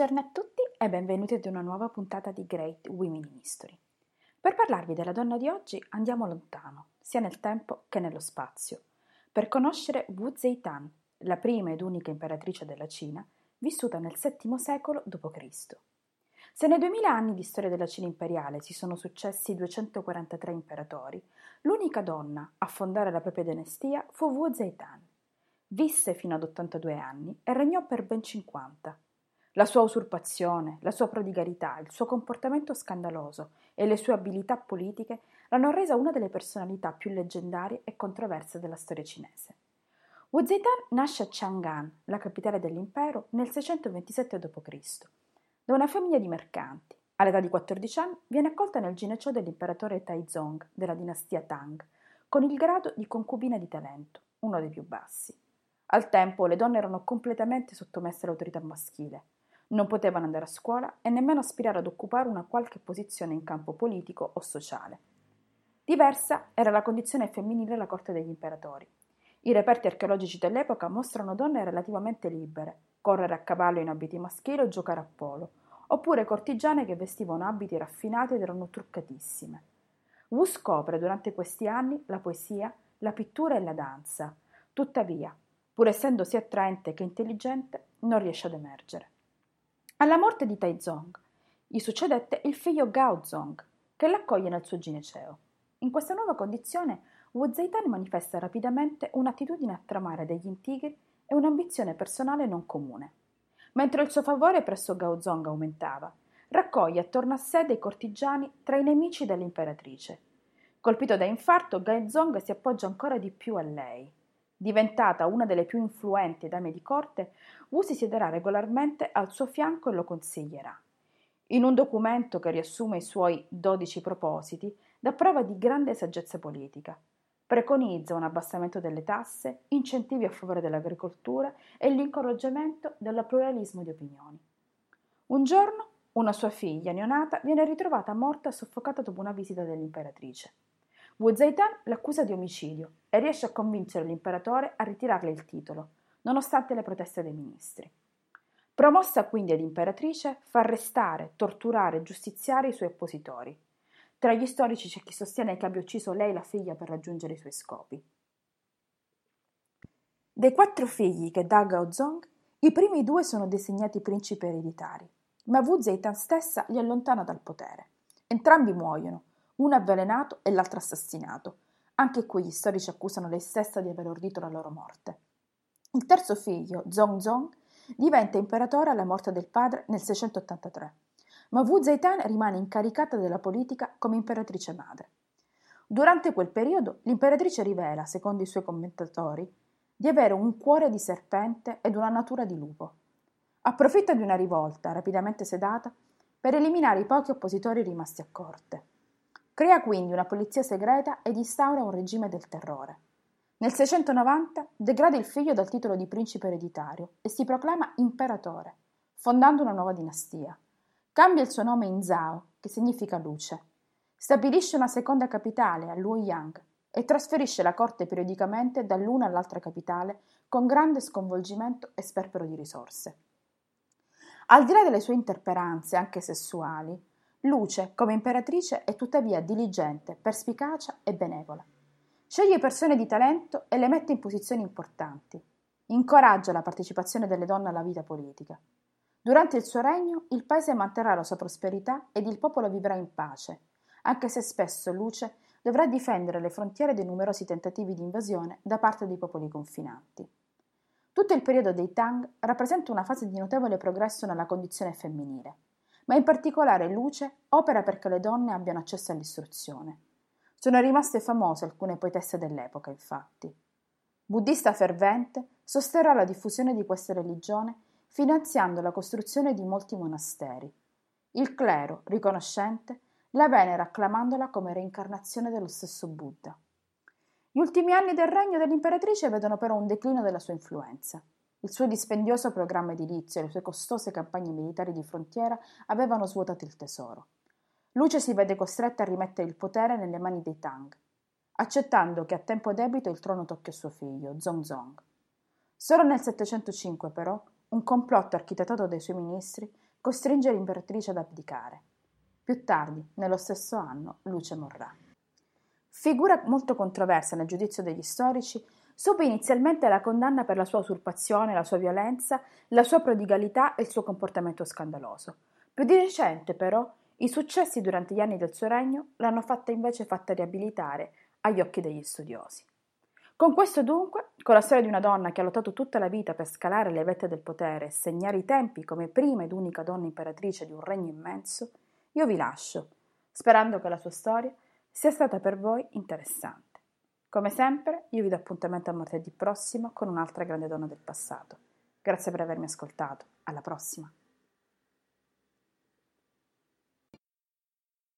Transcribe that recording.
Buongiorno a tutti e benvenuti ad una nuova puntata di Great Women in History. Per parlarvi della donna di oggi andiamo lontano, sia nel tempo che nello spazio, per conoscere Wu Zetian, la prima ed unica imperatrice della Cina, vissuta nel VII secolo d.C. Se nei 2000 anni di storia della Cina imperiale si sono successi 243 imperatori, l'unica donna a fondare la propria dinastia fu Wu Zetian. Visse fino ad 82 anni e regnò per ben 50. La sua usurpazione, la sua prodigalità, il suo comportamento scandaloso e le sue abilità politiche l'hanno resa una delle personalità più leggendarie e controverse della storia cinese. Wu Zetian nasce a Chang'an, la capitale dell'impero, nel 627 d.C., da una famiglia di mercanti. All'età di 14 anni viene accolta nel gineceo dell'imperatore Taizong della dinastia Tang, con il grado di concubina di talento, uno dei più bassi. Al tempo le donne erano completamente sottomesse all'autorità maschile. Non potevano andare a scuola e nemmeno aspirare ad occupare una qualche posizione in campo politico o sociale. Diversa era la condizione femminile alla corte degli imperatori. I reperti archeologici dell'epoca mostrano donne relativamente libere, correre a cavallo in abiti maschili o giocare a polo, oppure cortigiane che vestivano abiti raffinati ed erano truccatissime. Wu scopre durante questi anni la poesia, la pittura e la danza. Tuttavia, pur essendo sia attraente che intelligente, non riesce ad emergere. Alla morte di Taizong gli succedette il figlio Gaozong, che l'accoglie nel suo gineceo. In questa nuova condizione, Wu Zetian manifesta rapidamente un'attitudine a tramare degli intigri e un'ambizione personale non comune. Mentre il suo favore presso Gaozong aumentava, raccoglie attorno a sé dei cortigiani tra i nemici dell'imperatrice. Colpito da infarto, Gaozong si appoggia ancora di più a lei. Diventata una delle più influenti dame di corte, Wu si siederà regolarmente al suo fianco e lo consiglierà. In un documento che riassume i suoi dodici propositi, dà prova di grande saggezza politica. Preconizza un abbassamento delle tasse, incentivi a favore dell'agricoltura e l'incoraggiamento del pluralismo di opinioni. Un giorno, una sua figlia neonata viene ritrovata morta soffocata dopo una visita dell'imperatrice. Wu Zetian l'accusa di omicidio e riesce a convincere l'imperatore a ritirarle il titolo, nonostante le proteste dei ministri. Promossa quindi ad imperatrice, fa arrestare, torturare e giustiziare i suoi oppositori. Tra gli storici c'è chi sostiene che abbia ucciso lei la figlia per raggiungere i suoi scopi. Dei quattro figli che dà Gao Zong, i primi due sono designati principi ereditari, ma Wu Zetian stessa li allontana dal potere. Entrambi muoiono, uno avvelenato e l'altro assassinato. Anche qui gli storici accusano lei stessa di aver ordito la loro morte. Il terzo figlio, Zongzong, diventa imperatore alla morte del padre nel 683, ma Wu Zetian rimane incaricata della politica come imperatrice madre. Durante quel periodo l'imperatrice rivela, secondo i suoi commentatori, di avere un cuore di serpente ed una natura di lupo. Approfitta di una rivolta, rapidamente sedata, per eliminare i pochi oppositori rimasti a corte. Crea quindi una polizia segreta ed instaura un regime del terrore. Nel 690 degrada il figlio dal titolo di principe ereditario e si proclama imperatore, fondando una nuova dinastia. Cambia il suo nome in Zhao, che significa luce. Stabilisce una seconda capitale a Luoyang e trasferisce la corte periodicamente dall'una all'altra capitale con grande sconvolgimento e sperpero di risorse. Al di là delle sue interperanze, anche sessuali, Luce, come imperatrice, è tuttavia diligente, perspicacia e benevola. Sceglie persone di talento e le mette in posizioni importanti. Incoraggia la partecipazione delle donne alla vita politica. Durante il suo regno il paese manterrà la sua prosperità ed il popolo vivrà in pace, anche se spesso Luce dovrà difendere le frontiere dei numerosi tentativi di invasione da parte dei popoli confinanti. Tutto il periodo dei Tang rappresenta una fase di notevole progresso nella condizione femminile ma in particolare Luce opera perché le donne abbiano accesso all'istruzione. Sono rimaste famose alcune poetesse dell'epoca, infatti. Buddista fervente, sosterrà la diffusione di questa religione finanziando la costruzione di molti monasteri. Il clero, riconoscente, la venera acclamandola come reincarnazione dello stesso Buddha. Gli ultimi anni del regno dell'imperatrice vedono però un declino della sua influenza. Il suo dispendioso programma edilizio e le sue costose campagne militari di frontiera avevano svuotato il tesoro. Luce si vede costretta a rimettere il potere nelle mani dei Tang, accettando che a tempo debito il trono tocchi a suo figlio, Zongzong. Solo nel 705, però, un complotto architettato dai suoi ministri costringe l'imperatrice ad abdicare. Più tardi, nello stesso anno, Luce morrà. Figura molto controversa nel giudizio degli storici, subì inizialmente la condanna per la sua usurpazione, la sua violenza, la sua prodigalità e il suo comportamento scandaloso. Più di recente, però, i successi durante gli anni del suo regno l'hanno fatta invece fatta riabilitare agli occhi degli studiosi. Con questo dunque, con la storia di una donna che ha lottato tutta la vita per scalare le vette del potere e segnare i tempi come prima ed unica donna imperatrice di un regno immenso, io vi lascio, sperando che la sua storia sia stata per voi interessante. Come sempre, io vi do appuntamento a martedì prossimo con un'altra grande donna del passato. Grazie per avermi ascoltato. Alla prossima!